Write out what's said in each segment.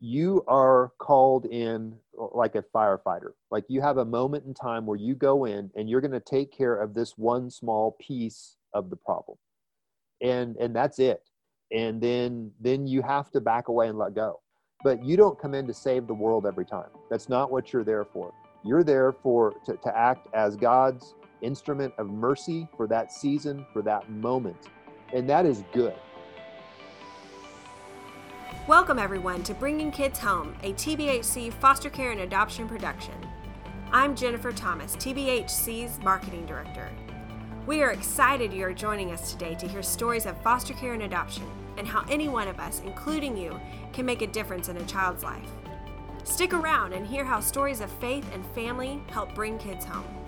you are called in uh, like a firefighter. Like you have a moment in time where you go in and you're going to take care of this one small piece of the problem. And and that's it. And then then you have to back away and let go. But you don't come in to save the world every time. That's not what you're there for. You're there for to, to act as God's instrument of mercy for that season, for that moment. And that is good. Welcome, everyone, to Bringing Kids Home, a TBHC foster care and adoption production. I'm Jennifer Thomas, TBHC's Marketing Director. We are excited you are joining us today to hear stories of foster care and adoption and how any one of us, including you, can make a difference in a child's life. Stick around and hear how stories of faith and family help bring kids home.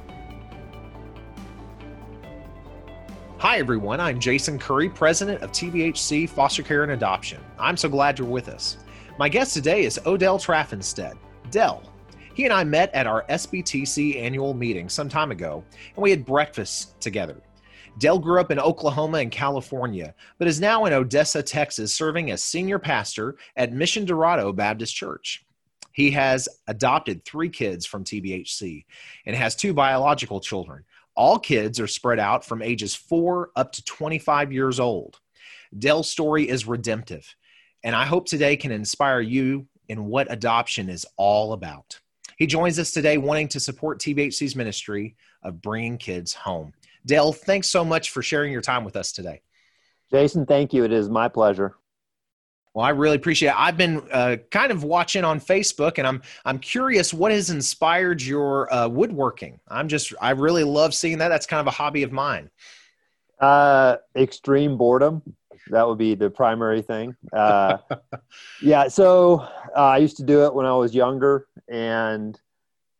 Hi, everyone. I'm Jason Curry, president of TBHC Foster Care and Adoption. I'm so glad you're with us. My guest today is Odell Traffinstead. Dell. He and I met at our SBTC annual meeting some time ago, and we had breakfast together. Dell grew up in Oklahoma and California, but is now in Odessa, Texas, serving as senior pastor at Mission Dorado Baptist Church. He has adopted three kids from TBHC and has two biological children all kids are spread out from ages 4 up to 25 years old. Dell's story is redemptive, and I hope today can inspire you in what adoption is all about. He joins us today wanting to support TBHC's ministry of bringing kids home. Dell, thanks so much for sharing your time with us today. Jason, thank you. It is my pleasure. Well, I really appreciate it. I've been uh, kind of watching on Facebook, and I'm I'm curious what has inspired your uh, woodworking. I'm just I really love seeing that. That's kind of a hobby of mine. Uh, extreme boredom. That would be the primary thing. Uh, yeah. So uh, I used to do it when I was younger, and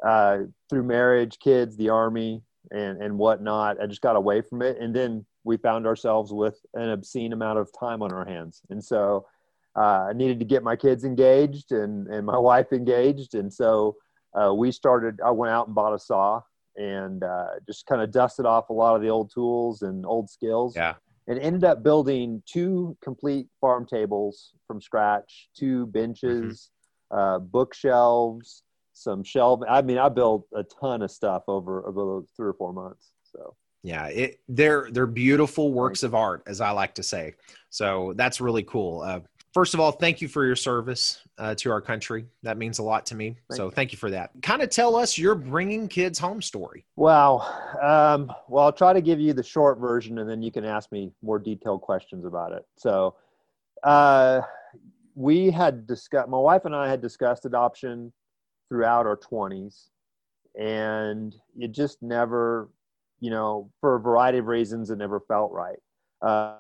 uh, through marriage, kids, the army, and and whatnot, I just got away from it, and then we found ourselves with an obscene amount of time on our hands, and so uh, I needed to get my kids engaged and, and my wife engaged. And so uh, we started, I went out and bought a saw and uh, just kind of dusted off a lot of the old tools and old skills. Yeah. And ended up building two complete farm tables from scratch, two benches, mm-hmm. bookshelves, some shelving. I mean, I built a ton of stuff over, over three or four months. So yeah, it, they're they're beautiful works of art, as I like to say. So that's really cool. Uh, first of all, thank you for your service uh, to our country. That means a lot to me. Thank so you. thank you for that. Kind of tell us your bringing kids home story. Wow. Um, well, I'll try to give you the short version, and then you can ask me more detailed questions about it. So, uh, we had discussed. My wife and I had discussed adoption throughout our twenties, and it just never, you know, for a variety of reasons, it never felt right. Uh,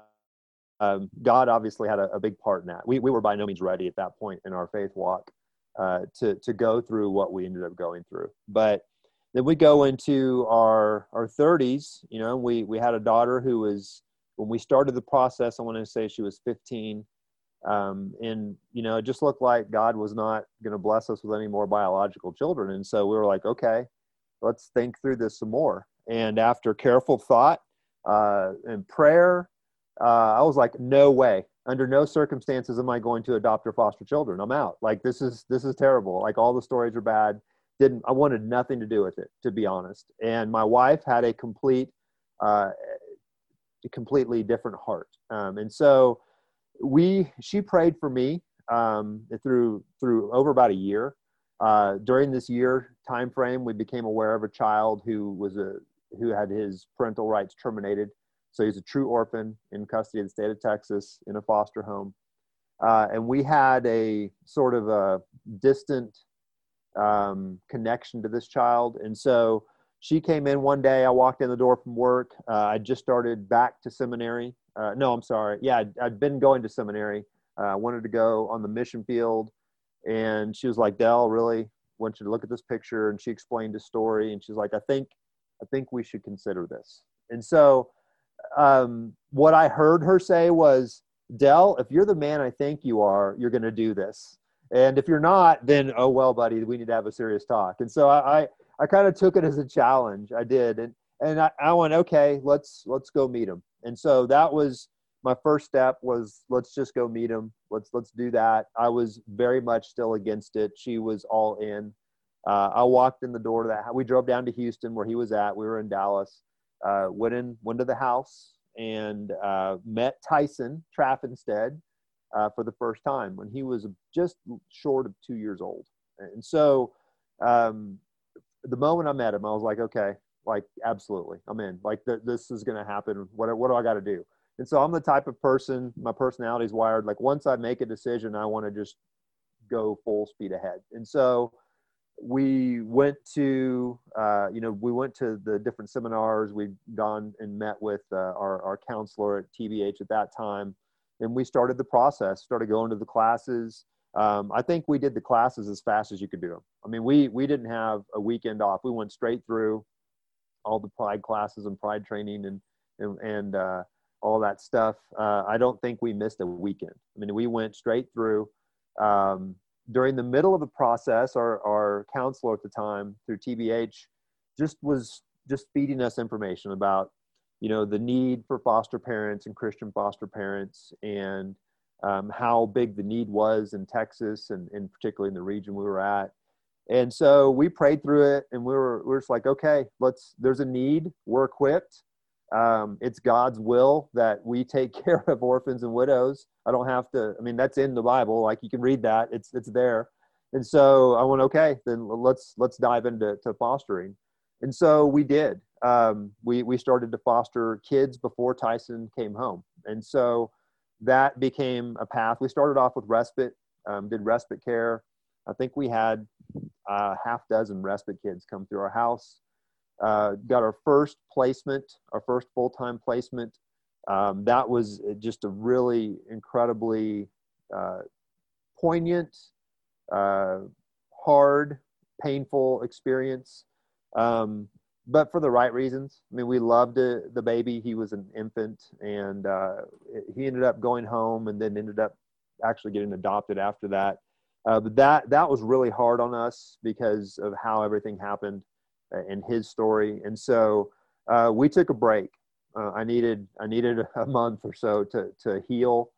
um, God obviously had a, a, big part in that. We, we were by no means ready at that point in our faith walk uh, to, to go through what we ended up going through. But then we go into our, our 30s, you know, we, we had a daughter who was, when we started the process, I want to say she was 15. Um, and, you know, it just looked like God was not going to bless us with any more biological children. And so we were like, okay, let's think through this some more. And after careful thought uh, and prayer, uh, I was like, no way. Under no circumstances am I going to adopt or foster children. I'm out. Like this is this is terrible. Like all the stories are bad. Didn't I wanted nothing to do with it, to be honest. And my wife had a complete, uh, completely different heart. Um, and so we she prayed for me um, through through over about a year. Uh, during this year time frame, we became aware of a child who was a who had his parental rights terminated so he's a true orphan in custody of the state of Texas in a foster home. Uh, and we had a sort of a distant um, connection to this child. And so she came in one day. I walked in the door from work. Uh, I just started back to seminary. Uh, no, I'm sorry. Yeah, I'd, I'd been going to seminary. Uh, I wanted to go on the mission field. And she was like, Dell, really want you to look at this picture. And she explained the story. And she's like, I think, I think we should consider this. And so um, what I heard her say was, Dell, if you're the man I think you are, you're going to do this. And if you're not, then oh well, buddy, we need to have a serious talk. And so I, I, I kind of took it as a challenge. I did, and and I, I went, okay, let's let's go meet him. And so that was my first step was let's just go meet him. Let's let's do that. I was very much still against it. She was all in. Uh, I walked in the door to that. We drove down to Houston where he was at. We were in Dallas. Uh, went in, went to the house, and uh, met Tyson Traffinstead uh, for the first time when he was just short of two years old. And so, um, the moment I met him, I was like, okay, like absolutely, I'm in. Like th- this is going to happen. What what do I got to do? And so I'm the type of person, my personality is wired. Like once I make a decision, I want to just go full speed ahead. And so we went to, uh, you know, we went to the different seminars. We'd gone and met with uh, our, our counselor at TBH at that time. And we started the process, started going to the classes. Um, I think we did the classes as fast as you could do them. I mean, we, we didn't have a weekend off. We went straight through all the pride classes and pride training and, and, and uh, all that stuff. Uh, I don't think we missed a weekend. I mean, we went straight through. Um, during the middle of the process, our, our counselor at the time through TBH just was just feeding us information about, you know, the need for foster parents and Christian foster parents and um, how big the need was in Texas and, and particularly in the region we were at. And so we prayed through it and we were, we were just like, okay, let's, there's a need, we're equipped um, it's God's will that we take care of orphans and widows. I don't have to. I mean, that's in the Bible. Like you can read that. It's it's there. And so I went, okay, then let's let's dive into to fostering. And so we did. Um, we we started to foster kids before Tyson came home, and so that became a path. We started off with respite, um, did respite care. I think we had a uh, half dozen respite kids come through our house uh, got our first placement, our first full time placement. Um, that was just a really incredibly uh, poignant, uh, hard, painful experience, um, but for the right reasons. I mean, we loved the baby. He was an infant, and uh, he ended up going home, and then ended up actually getting adopted after that. Uh, but that that was really hard on us because of how everything happened and his story. And so uh, we took a break. Uh, I needed I needed a month or so to to heal.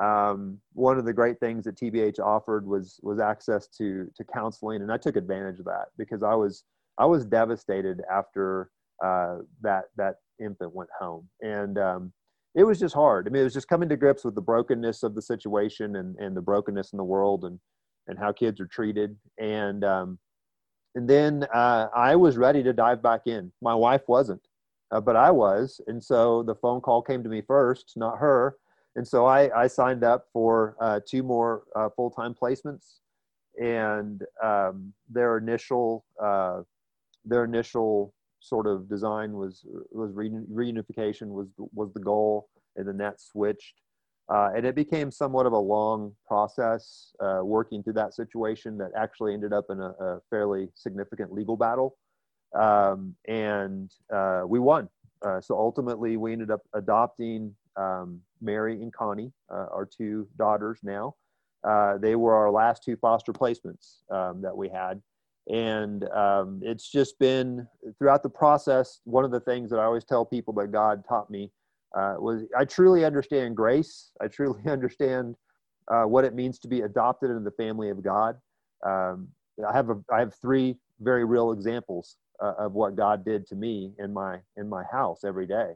Um, one of the great things that TBH offered was was access to to counseling, and I took advantage of that because I was I was devastated after uh, that that infant went home, and um, it was just hard. I mean, it was just coming to grips with the brokenness of the situation and and the brokenness in the world and and how kids are treated, and um, then uh, I was ready to dive back in. My wife wasn't, uh, but I was. And so the phone call came to me first, not her. And so I, I signed up for uh, two more uh, full time placements. And um, their initial uh, their initial sort of design was was reunification was was the goal, and then that switched uh, and it became somewhat of a long process uh, working through that situation that actually ended up in a, a fairly significant legal battle. Um, and uh, we won. Uh, so ultimately, we ended up adopting um, Mary and Connie, uh, our two daughters now. Uh, they were our last two foster placements um, that we had. And um, it's just been throughout the process, one of the things that I always tell people that God taught me uh, was I truly understand grace. I truly understand uh, what it means to be adopted into the family of God. Um, I have a, I have three very real examples uh, of what God did to me in my in my house every day,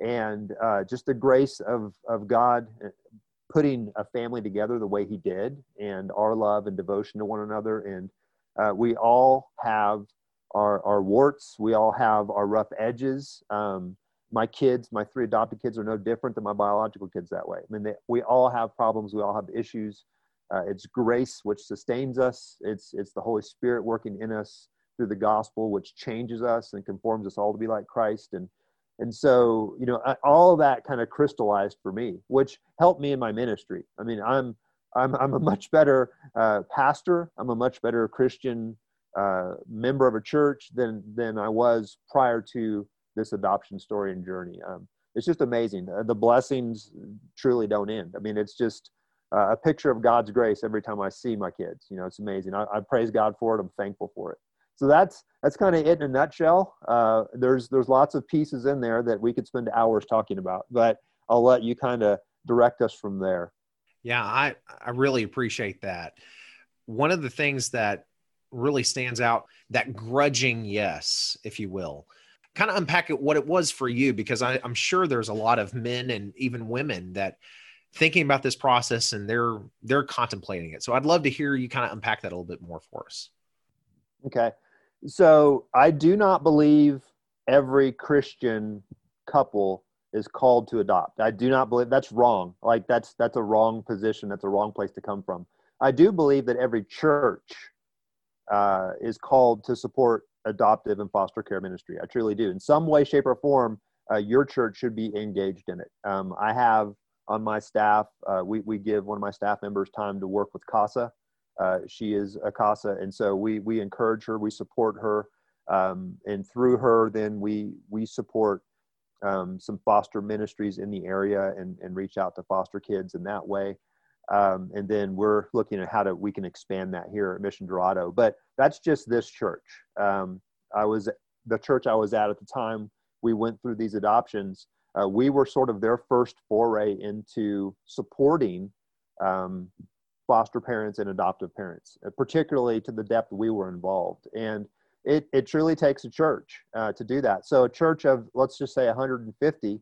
and uh, just the grace of of God uh, putting a family together the way He did, and our love and devotion to one another. And uh, we all have our our warts. We all have our rough edges. Um, my kids, my three adopted kids, are no different than my biological kids that way. I mean, they, we all have problems. We all have issues. Uh, it's grace which sustains us. It's it's the Holy Spirit working in us through the gospel, which changes us and conforms us all to be like Christ. And and so you know, I, all that kind of crystallized for me, which helped me in my ministry. I mean, I'm I'm I'm a much better uh, pastor. I'm a much better Christian uh, member of a church than than I was prior to this adoption story and journey. Um, it's just amazing. Uh, the blessings truly don't end. I mean, it's just uh, a picture of God's grace every time I see my kids. You know, it's amazing. I, I praise God for it. I'm thankful for it. So that's that's kind of it in a nutshell. Uh, there's there's lots of pieces in there that we could spend hours talking about, but I'll let you kind of direct us from there. Yeah, I, I really appreciate that. One of the things that really stands out, that grudging yes, if you will, kind of unpack it what it was for you, because I, I'm sure there's a lot of men and even women that thinking about this process and they're they're contemplating it. So I'd love to hear you kind of unpack that a little bit more for us. Okay. So I do not believe every Christian couple is called to adopt. I do not believe that's wrong. Like that's that's a wrong position. That's a wrong place to come from. I do believe that every church uh, is called to support adoptive and foster care ministry. I truly do. In some way, shape, or form, uh, your church should be engaged in it. Um, I have on my staff, uh, we, we give one of my staff members time to work with CASA. Uh, she is a CASA, and so we, we encourage her, we support her, um, and through her, then we, we support um, some foster ministries in the area and, and reach out to foster kids in that way. Um, and then we're looking at how to we can expand that here at Mission Dorado. But that's just this church. Um, I was the church I was at at the time. We went through these adoptions. Uh, we were sort of their first foray into supporting um, foster parents and adoptive parents, uh, particularly to the depth we were involved. And it, it truly takes a church uh, to do that. So a church of let's just say 150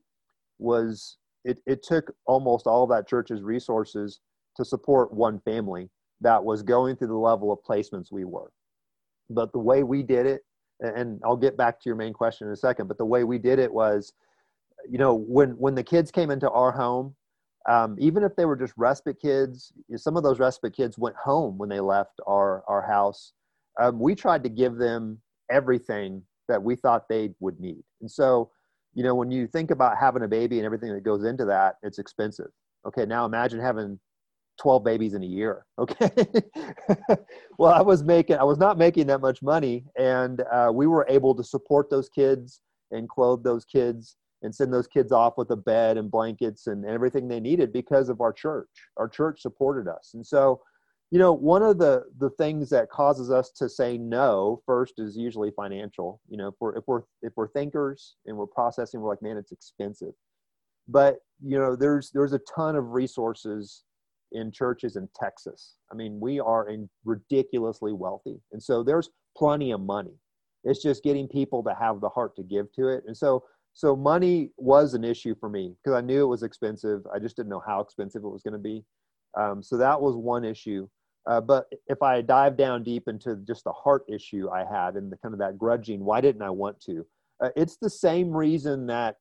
was it, it took almost all of that church's resources to support one family that was going through the level of placements we were. But the way we did it, and I'll get back to your main question in a second, but the way we did it was, you know, when when the kids came into our home, um, even if they were just respite kids, some of those respite kids went home when they left our our house um, we tried to give them everything that we thought they would need. And so, you know, when you think about having a baby and everything that goes into that, it's expensive. Okay, now imagine having 12 babies in a year. Okay. well, I was making, I was not making that much money. And uh, we were able to support those kids and clothe those kids and send those kids off with a bed and blankets and everything they needed because of our church. Our church supported us. And so, you know one of the the things that causes us to say no first is usually financial you know if we're if we're if we're thinkers and we're processing we're like man it's expensive but you know there's there's a ton of resources in churches in texas. I mean we are in ridiculously wealthy. And so there's plenty of money. It's just getting people to have the heart to give to it. And so so money was an issue for me because i knew it was expensive. I just didn't know how expensive it was going to be. Um, so that was one issue. Uh, but if I dive down deep into just the heart issue I had and the kind of that grudging, why didn't I want to? Uh, it's the same reason that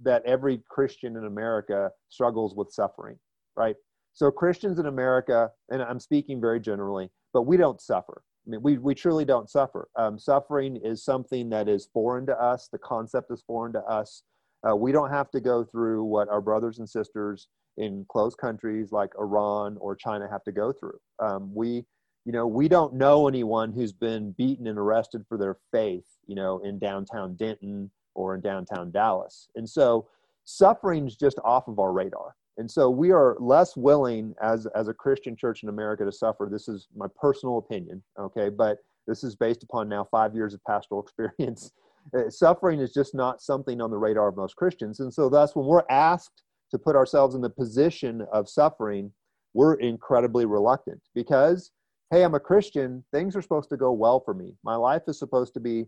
that every Christian in America struggles with suffering, right? So Christians in America, and I'm speaking very generally, but we don't suffer. I mean, we, we truly don't suffer. Um, suffering is something that is foreign to us. The concept is foreign to us. Uh, we don't have to go through what our brothers and sisters in closed countries like Iran or China have to go through. Um, we, you know, we don't know anyone who's been beaten and arrested for their faith, you know, in downtown Denton or in downtown Dallas. And so suffering's just off of our radar. And so we are less willing as, as a Christian church in America to suffer. This is my personal opinion, okay? But this is based upon now five years of pastoral experience. Uh, suffering is just not something on the radar of most Christians. And so, thus, when we're asked to put ourselves in the position of suffering, we're incredibly reluctant because, hey, I'm a Christian. Things are supposed to go well for me. My life is supposed to be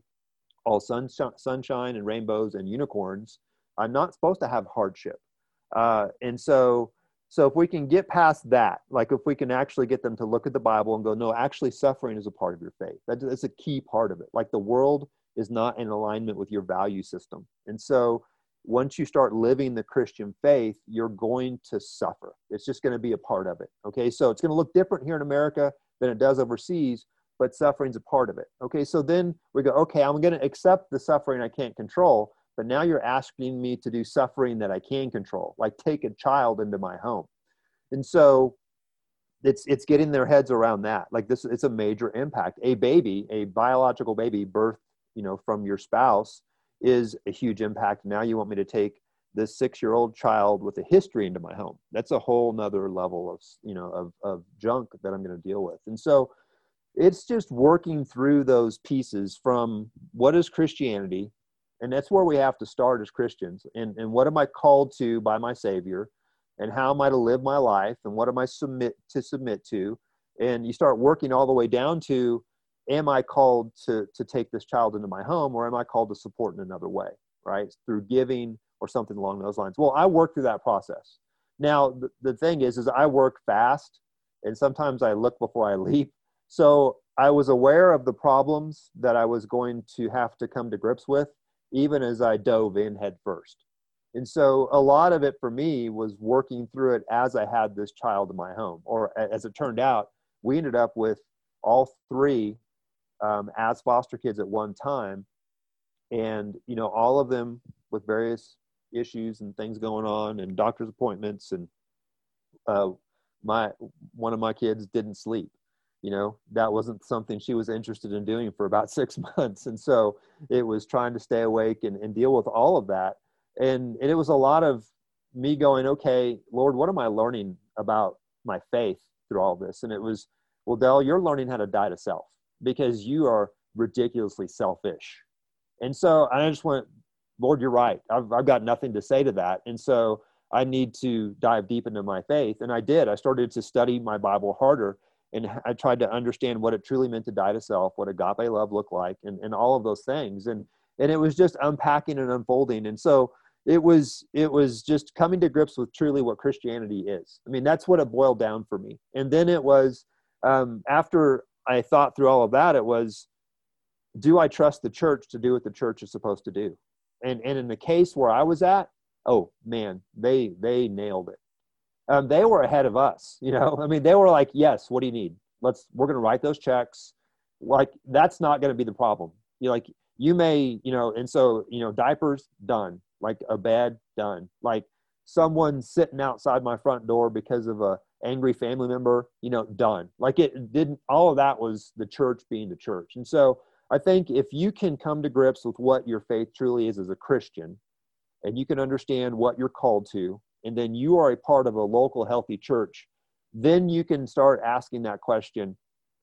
all sunshine, sunshine and rainbows and unicorns. I'm not supposed to have hardship. Uh, and so, so if we can get past that, like if we can actually get them to look at the Bible and go, no, actually, suffering is a part of your faith. that's a key part of it. Like the world is not in alignment with your value system. And so once you start living the Christian faith, you're going to suffer. It's just going to be a part of it. Okay, so it's going to look different here in America than it does overseas, but suffering's a part of it. Okay, so then we go, okay, I'm going to accept the suffering I can't control, but now you're asking me to do suffering that I can control, like take a child into my home. And so it's it's getting their heads around that. Like this it's a major impact. A baby, a biological baby birthed, you know, from your spouse is a huge impact. Now you want me to take this six-year-old child with a history into my home. That's a whole nother level of you know of of junk that I'm going to deal with. And so it's just working through those pieces from what is Christianity, And that's where we have to start as Christians. And, and what am I called to by my Savior? And how am I to live my life? And what am I submit to submit to? And you start working all the way down to am I called to, to take this child into my home or am I called to support in another way, right? Through giving or something along those lines. Well, I work through that process. Now, the, the thing is, is I work fast and sometimes I look before I leap. So I was aware of the problems that I was going to have to come to grips with, even as I dove in head first. And so a lot of it for me was working through it as I had this child in my home. Or as it turned out, we ended up with all three um, as foster kids at one time. And, you know, all of them with various issues and things going on and doctor's appointments. And uh, my, one of my kids didn't sleep you know that wasn't something she was interested in doing for about six months. And so it was trying to stay awake and, and deal with all of that. And, and it was a lot of me going okay lord what am i learning about my faith through all this? And it was well dell you're learning how to die to self because you are ridiculously selfish. And so i just went lord you're right. I've, I've got nothing to say to that. And so i need to dive deep into my faith. And i did. I started to study my bible harder and I tried to understand what it truly meant to die to self, what agape love looked like, and, and all of those things. And and it was just unpacking and unfolding. And so it was it was just coming to grips with truly what Christianity is. I mean, that's what it boiled down for me. And then it was um, after I thought through all of that, it was, do I trust the church to do what the church is supposed to do? And and in the case where I was at, oh man, they they nailed it um, they were ahead of us. You know, I mean, they were like, "Yes, what do you need? Let's we're going to write those checks." Like that's not going to be the problem. You like you may, you know, and so you know, diapers done, like a bed done, like someone sitting outside my front door because of a angry family member, you know, done. Like it didn't. All of that was the church being the church, and so I think if you can come to grips with what your faith truly is as a Christian, and you can understand what you're called to, and then you are a part of a local healthy church, then you can start asking that question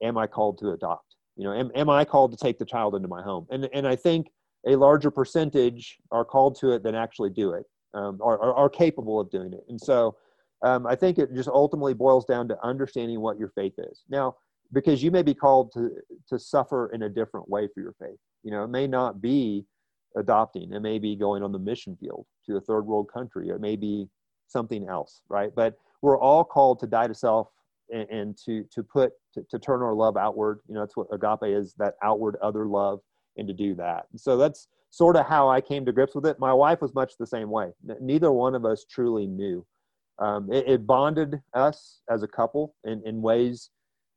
Am I called to adopt? You know, am, am I called to take the child into my home? And, and I think a larger percentage are called to it than actually do it, um, are, are, are capable of doing it. And so um, I think it just ultimately boils down to understanding what your faith is. Now, because you may be called to, to suffer in a different way for your faith. You know, it may not be adopting, it may be going on the mission field to a third world country, it may be something else, right? But we're all called to die to self and, and to to put to, to, turn our love outward. You know, that's what agape is that outward other love, and to do that. so that's sort of how I came to grips with it. My wife was much the same way. Neither one of us truly knew. Um, it, it, bonded us as a couple in, in ways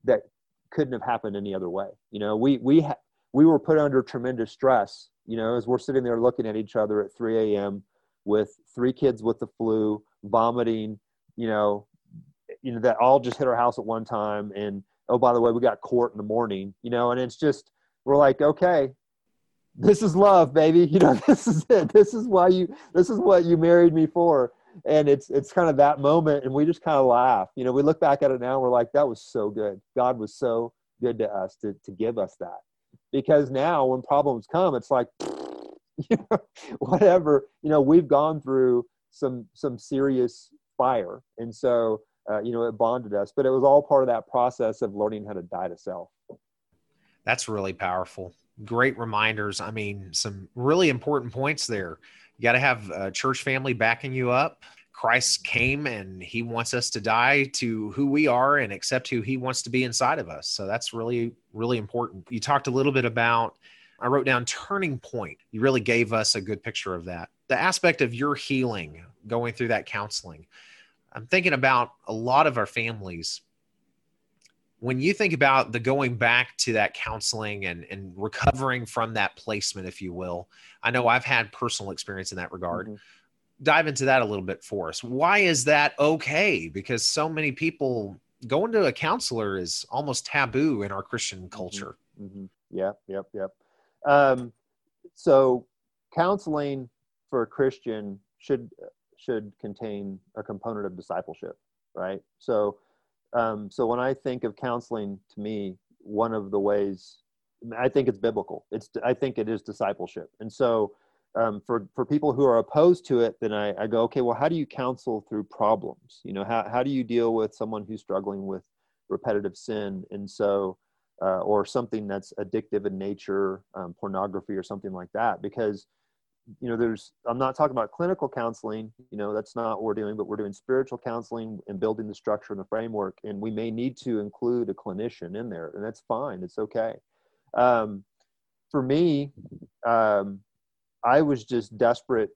that couldn't have happened any other way. You know, we we ha- we were put under tremendous stress. You know, as we're sitting there looking at each other at 3 a.m. with three kids with the flu, vomiting, you know, you know, that all just hit our house at one time. And oh, by the way, we got court in the morning, you know, and it's just, we're like, okay, this is love, baby. You know, this is it. This is why you, this is what you married me for. And it's, it's kind of that moment. And we just kind of laugh, you know, we look back at it now. we're like, that was so good. God was so good to us to, to give us that because now when problems come, it's like, you know, whatever, you know, we've gone through some some serious fire. And so uh, you know it bonded us but it was all part of that process of learning how to die to self. That's really powerful. Great reminders. I mean some really important points there. You got to have a church family backing you up. Christ came and he wants us to die to who we are and accept who he wants to be inside of us. So that's really really important. You talked a little bit about i wrote down turning point. You really gave us a good picture of that. The aspect of your healing going through that counseling. I'm thinking about a lot of our families. When you think about the going back to that counseling and, and recovering from that placement if you will i know i've had personal experience in that regard. Mm-hmm. dive into that a little bit for us. Why is that okay? Because so many people going to a counselor is almost taboo in our christian mm-hmm. culture. Mm-hmm. yeah yep yep um, so counseling for a Christian should should contain a component of discipleship, right? So, um, so when I think of counseling, to me, one of the ways I think it's biblical. It's I think it is discipleship, and so um, for for people who are opposed to it, then I, I go, okay, well, how do you counsel through problems? You know, how how do you deal with someone who's struggling with repetitive sin, and so uh, or something that's addictive in nature, um, pornography or something like that, because you know there's i'm not talking about clinical counseling you know that's not what we're doing but we're doing spiritual counseling and building the structure and the framework and we may need to include a clinician in there and that's fine it's okay um, for me um, I was just desperate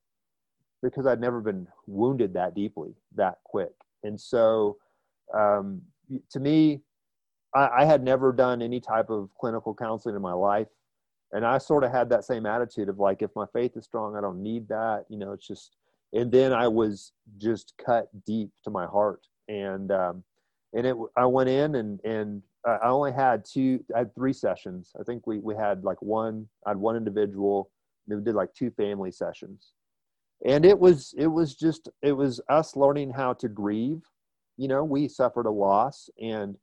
because I'd never been wounded that deeply, that quick. And so, um, to me, I, I, had never done any type of clinical counseling in my life. And I sort of had that same attitude of like, if my faith is strong, I don't need that. You know, it's just, and then I was just cut deep to my heart. And, um, and it, I went in and, and I only had two, I had three sessions. I think we, we had like one, I had one individual we did like two family sessions and it was it was just it was us learning how to grieve you know we suffered a loss and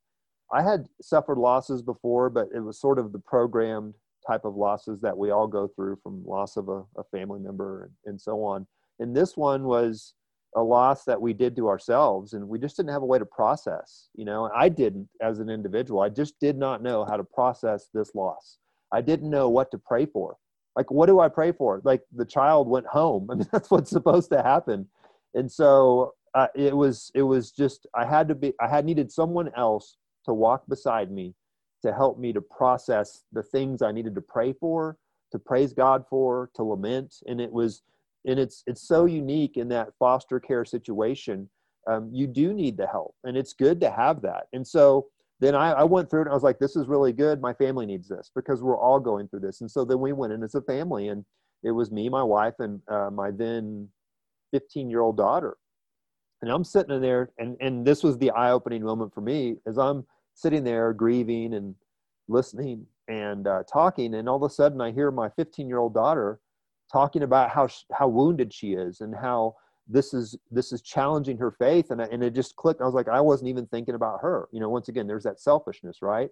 i had suffered losses before but it was sort of the programmed type of losses that we all go through from loss of a, a family member and, and so on. And this one was a loss that we did to ourselves and we just didn't have a way to process you know? I didn't as an individual i just did not know how to process this loss. I didn't know what to pray for. Like what do i pray for? Like the child went home. I mean that's what's supposed to happen. And so uh, it was it was just i had to be i had needed someone else to walk beside me to help me to process the things i needed to pray for to praise god for to lament and it was and it's it's so unique in that foster care situation um, you do need the help and it's good to have that and so then I, I, went through it and I was like, this is really good. My family needs this because we're all going through this. And so then we went in as a family and it was me, my wife, and uh, my then 15 year old daughter. And I'm sitting in there and, and this was the eye opening moment for me as I'm sitting there grieving and listening and uh, talking. And all of a sudden I hear my 15 year old daughter talking about how, how wounded she is and how this is this is challenging her faith. And, I, and it just clicked. I was like i wasn't even thinking about her. You know once again there's that selfishness right?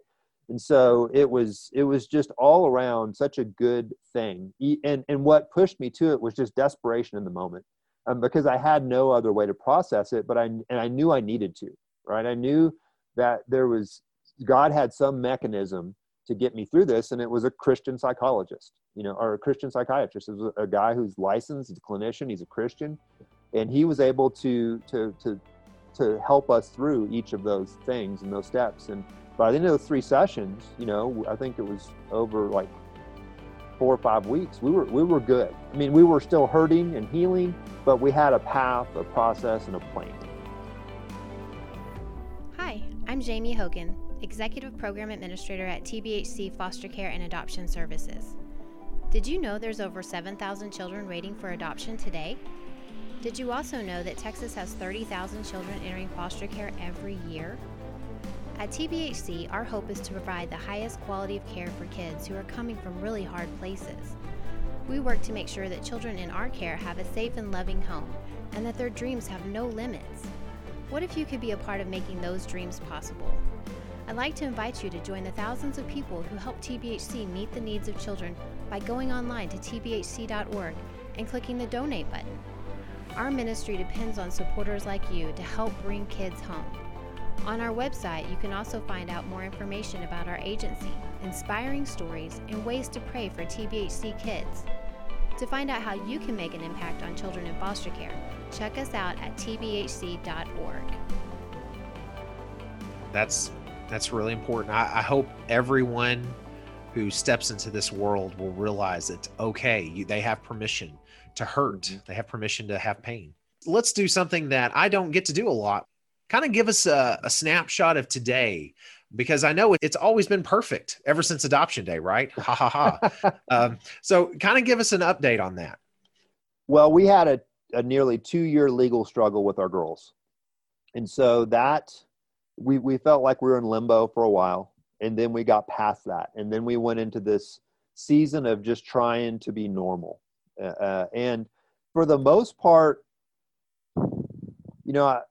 And so it was it was just all around such a good thing. And and what pushed me to it was just desperation in the moment um, because i had no other way to process it but i and i knew i needed to right? I knew that there was god had some mechanism to get me through this and it was a christian psychologist you know or a christian psychiatrist. It was a guy who's licensed he's a clinician he's a christian and he was able to to to to help us through each of those things and those steps. And by the end of the three sessions you know i think it was over like four or five weeks we were we were good. I mean we were still hurting and healing but we had a path a process and a plan. Hi i'm jamie hogan executive program administrator at tbhc foster care and adoption services. Did you know there's over 7000 children waiting for adoption today? Did you also know that Texas has 30,000 children entering foster care every year? At TBHC, our hope is to provide the highest quality of care for kids who are coming from really hard places. We work to make sure that children in our care have a safe and loving home and that their dreams have no limits. What if you could be a part of making those dreams possible? I'd like to invite you to join the thousands of people who help TBHC meet the needs of children by going online to tbhc.org and clicking the donate button. Our ministry depends on supporters like you to help bring kids home. On our website, you can also find out more information about our agency, inspiring stories, and ways to pray for TBHC kids. To find out how you can make an impact on children in foster care, check us out at tbhc.org. That's that's really important. I, I hope everyone who steps into this world will realize that okay, you, they have permission to hurt. Mm-hmm. They have permission to have pain. Let's do something that I don't get to do a lot. Kind of give us a, a snapshot of today because I know it's always been perfect ever since adoption day, right? Ha ha ha. um, so, kind of give us an update on that. Well, we had a, a nearly two year legal struggle with our girls. And so that we, we felt like we were in limbo for a while. And then we got past that. And then we went into this season of just trying to be normal. Uh, uh, and for the most part, you know, I,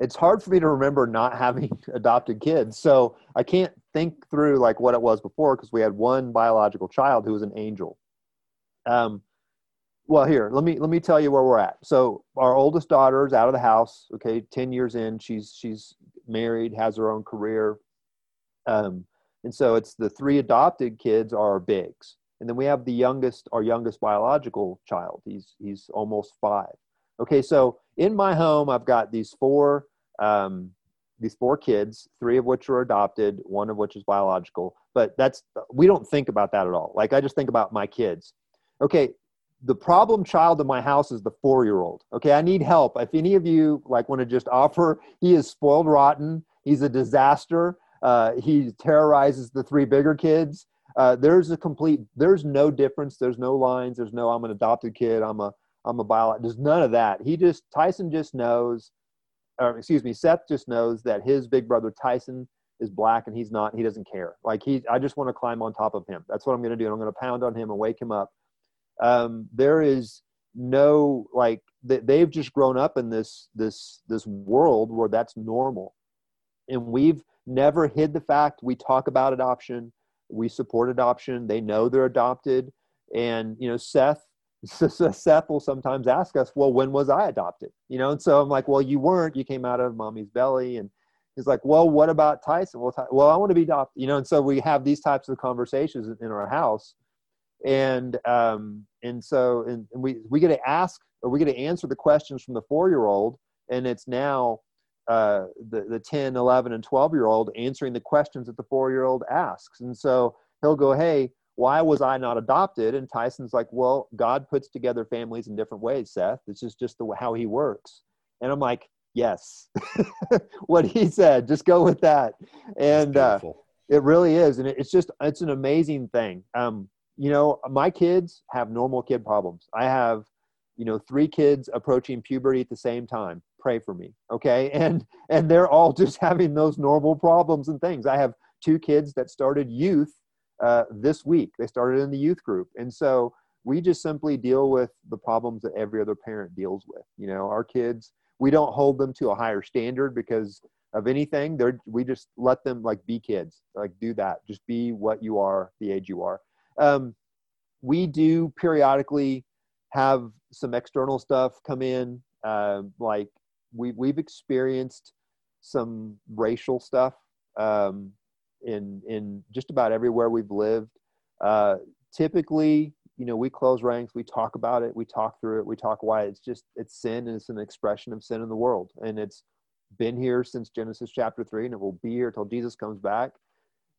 it's hard for me to remember not having adopted kids. So I can't think through like what it was before because we had one biological child who was an angel. Um, well, here let me let me tell you where we're at. So our oldest daughter is out of the house. Okay, ten years in, she's she's married, has her own career, um, and so it's the three adopted kids are our bigs, and then we have the youngest, our youngest biological child. He's he's almost five. Okay, so in my home, I've got these four um, these four kids, three of which are adopted, one of which is biological. But that's we don't think about that at all. Like I just think about my kids. Okay, the problem child in my house is the four year old. Okay, I need help. If any of you like want to just offer, he is spoiled rotten. He's a disaster. Uh, he terrorizes the three bigger kids. Uh, there's a complete. There's no difference. There's no lines. There's no. I'm an adopted kid. I'm a. I'm a bio. There's none of that. He just Tyson just knows, or excuse me, Seth just knows that his big brother Tyson is black and he's not. He doesn't care. Like he. I just want to climb on top of him. That's what I'm going to do. And I'm going to pound on him and wake him up um, there is no like they've just grown up in this this this world where that's normal and we've never hid the fact we talk about adoption we support adoption they know they're adopted and you know seth seth will sometimes ask us well when was i adopted? You know and so i'm like well you weren't. You came out of mommy's belly. And he's like well what about tyson? Well, well i want to be adopted you know and so we have these types of conversations in our house. And um, and so and, and we we get to ask or we get to answer the questions from the four year old and it's now uh, the, the 10 11 and 12 year old answering the questions that the four year old asks. And so he'll go hey why was i not adopted and tyson's like well god puts together families in different ways seth this is just the how he works and i'm like yes what he said just go with that and uh, it really is and it's just it's an amazing thing um, you know, my kids have normal kid problems. I have, you know, three kids approaching puberty at the same time. Pray for me, okay? And and they're all just having those normal problems and things. I have two kids that started youth uh, this week. They started in the youth group, and so we just simply deal with the problems that every other parent deals with. You know, our kids. We don't hold them to a higher standard because of anything. They're we just let them like be kids. Like do that. Just be what you are, the age you are um, we do periodically have some external stuff come in. Uh, like we we've experienced some racial stuff um, in in just about everywhere we've lived. Uh, typically, you know, we close ranks, we talk about it, we talk through it, we talk why it's just it's sin and it's an expression of sin in the world, and it's been here since Genesis chapter three, and it will be here till Jesus comes back.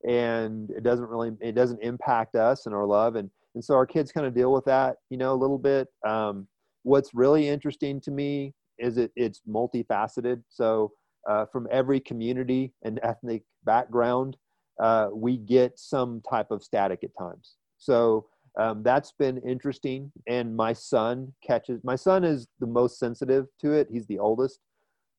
And it doesn't really it doesn't impact us and our love. And and so our kids kind of deal with that you know a little bit. Um, what's really interesting to me is it it's multifaceted. So uh, from every community and ethnic background uh, we get some type of static at times. So um, that's been interesting. And my son catches my son is the most sensitive to it. He's the oldest.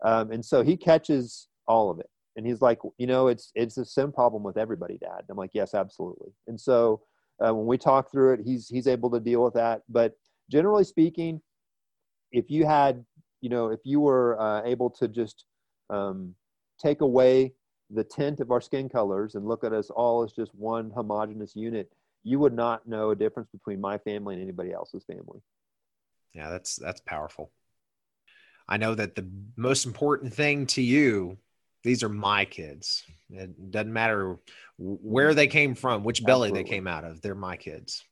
Um, and so he catches all of it. And he's like you know it's it's a sim problem with everybody dad. I'm like yes absolutely. And so uh, when we talk through it he's he's able to deal with that. But generally speaking if you had you know if you were uh, able to just um, take away the tint of our skin colors and look at us all as just one homogenous unit you would not know a difference between my family and anybody else's family yeah that's that's powerful i know that the most important thing to you these are my kids. It doesn't matter where they came from, which belly Absolutely. they came out of. They're my kids.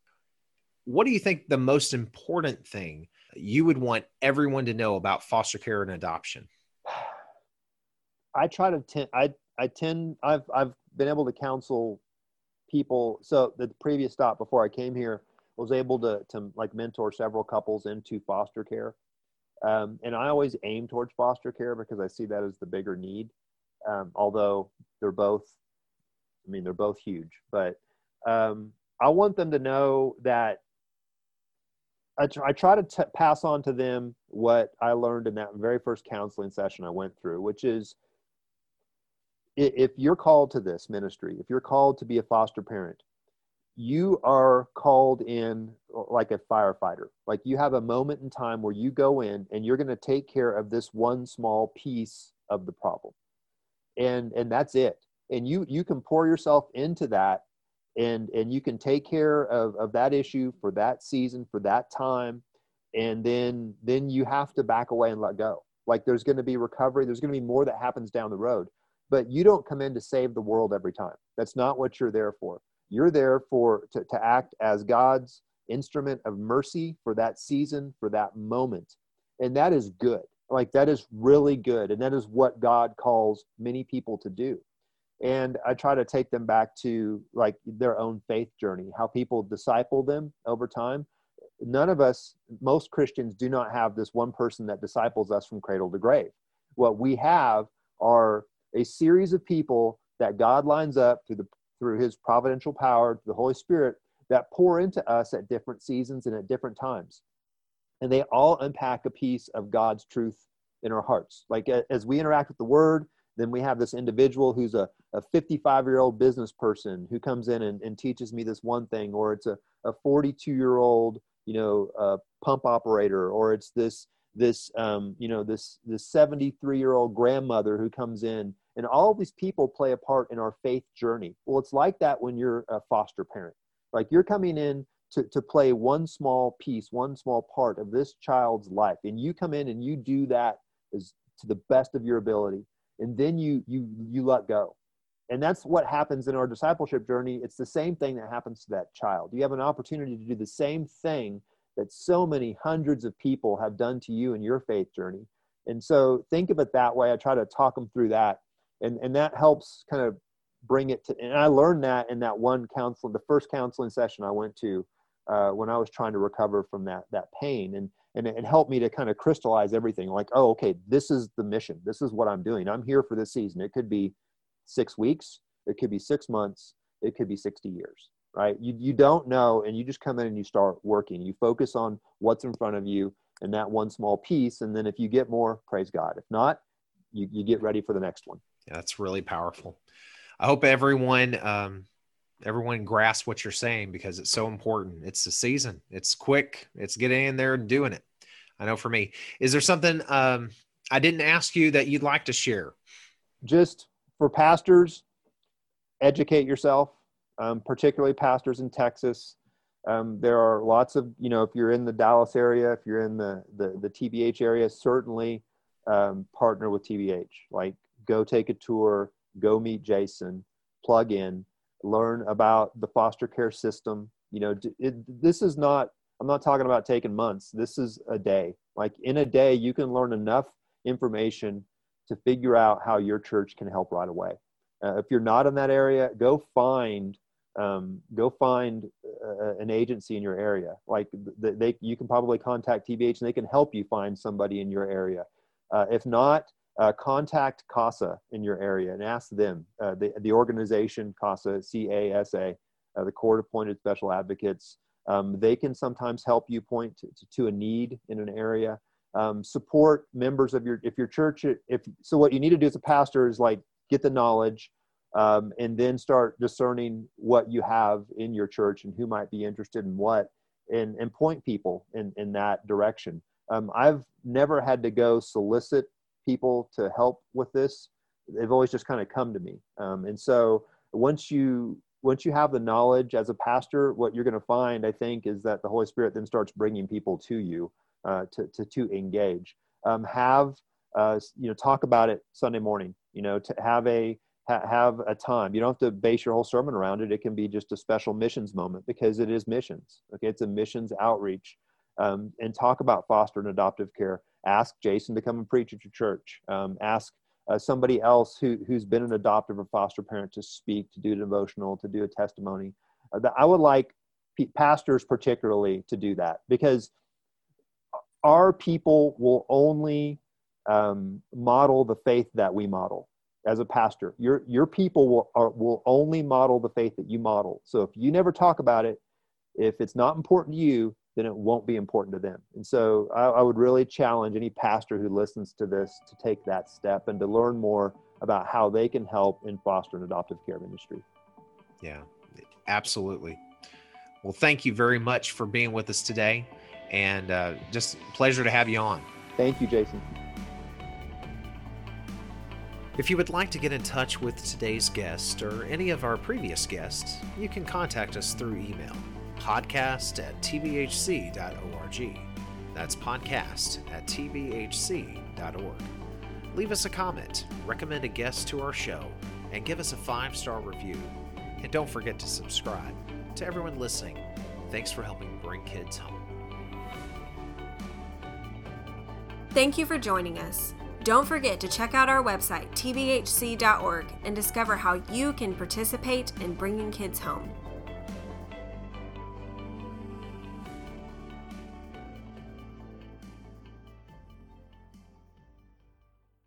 What do you think the most important thing you would want everyone to know about foster care and adoption? I try to tend, I I tend I've I've been able to counsel people. So the previous stop before I came here was able to to like mentor several couples into foster care. Um, and I always aim towards foster care because I see that as the bigger need um, although they're both, I mean, they're both huge. But um, I want them to know that I, I try to t- pass on to them what I learned in that very first counseling session I went through, which is if you're called to this ministry, if you're called to be a foster parent, you are called in uh, like a firefighter. Like you have a moment in time where you go in and you're going to take care of this one small piece of the problem. And and that's it. And you you can pour yourself into that and and you can take care of, of that issue for that season for that time and then then you have to back away and let go. Like there's going to be recovery. There's going to be more that happens down the road but you don't come in to save the world every time. That's not what you're there for. You're there for to, to act as god's instrument of mercy for that season for that moment. And that is good. Like that is really good. And that is what god calls many people to do. And i try to take them back to like their own faith journey how people disciple them over time. None of us most christians do not have this one person that disciples us from cradle to grave. What we have are a series of people that god lines up through the through his providential power the holy spirit that pour into us at different seasons and at different times. And they all unpack a piece of god's truth in our hearts. Like as we interact with the word then we have this individual who's a, a 55 year old business person who comes in and, and teaches me this one thing or it's a, a 42 year old you know uh, pump operator or it's this this um, you know this this 73 year old grandmother who comes in and all these people play a part in our faith journey. Well it's like that when you're a foster parent. Like you're coming in to, to play one small piece one small part of this child's life and you come in and you do that as to the best of your ability and then you you you let go. And that's what happens in our discipleship journey. It's the same thing that happens to that child. You have an opportunity to do the same thing that so many hundreds of people have done to you in your faith journey. And so think of it that way. I try to talk them through that. And and that helps kind of bring it to and i learned that in that one counseling the first counseling session i went to uh, when i was trying to recover from that that pain. And and it helped me to kind of crystallize everything. Like oh okay this is the mission. This is what i'm doing. I'm here for this season. It could be six weeks. It could be six months. It could be 60 years right you, you don't know and you just come in and you start working you focus on what's in front of you and that one small piece and then if you get more praise god if not you, you get ready for the next one yeah, that's really powerful i hope everyone um, everyone grasps what you're saying because it's so important. It's the season. It's quick. It's getting in there and doing it. I know for me. Is there something um, I didn't ask you that you'd like to share? Just for pastors, educate yourself, um, particularly pastors in Texas. Um, there are lots of, you know, if you're in the Dallas area, if you're in the, the, the TBH area, certainly um, partner with TBH. Like go take a tour, go meet Jason, plug in learn about the foster care system. You know, it, this is not, I'm not talking about taking months. This is a day. Like in a day, you can learn enough information to figure out how your church can help right away. Uh, if you're not in that area, go find um, go find uh, an agency in your area. Like they, you can probably contact TBH and they can help you find somebody in your area. Uh, if not, uh, contact CASA in your area and ask them, uh, the, the organization CASA, C-A-S-A, uh, the court appointed special advocates. Um, they can sometimes help you point to, to a need in an area. Um, support members of your, if your church, if, so what you need to do as a pastor is like get the knowledge um, and then start discerning what you have in your church and who might be interested in what and, and point people in, in that direction. Um, I've never had to go solicit people to help with this. They've always just kind of come to me. Um, and so once you once you have the knowledge as a pastor what you're going to find i think is that the holy spirit then starts bringing people to you uh, to, to, to engage. Um, have uh, you know talk about it sunday morning you know to have a ha- have a time. You don't have to base your whole sermon around it. It can be just a special missions moment because it is missions okay? It's a missions outreach um, and talk about foster and adoptive care. Ask Jason to come and preach at your church. Um, ask uh, somebody else who, who's been an adoptive or foster parent to speak, to do a devotional, to do a testimony. Uh, I would like pastors particularly to do that because our people will only um, model the faith that we model as a pastor. Your your people will are, will only model the faith that you model. So if you never talk about it, if it's not important to you, then it won't be important to them. And so I, I, would really challenge any pastor who listens to this to take that step and to learn more about how they can help in foster and adoptive care ministry. Yeah, absolutely. Well, thank you very much for being with us today, and uh, just pleasure to have you on. Thank you, Jason. If you would like to get in touch with today's guest or any of our previous guests, you can contact us through email podcast at tbhc.org. That's podcast at tbhc.org. Leave us a comment, recommend a guest to our show, and give us a five star review. And don't forget to subscribe. To everyone listening, thanks for helping bring kids home. Thank you for joining us. Don't forget to check out our website, tbhc.org, and discover how you can participate in bringing kids home.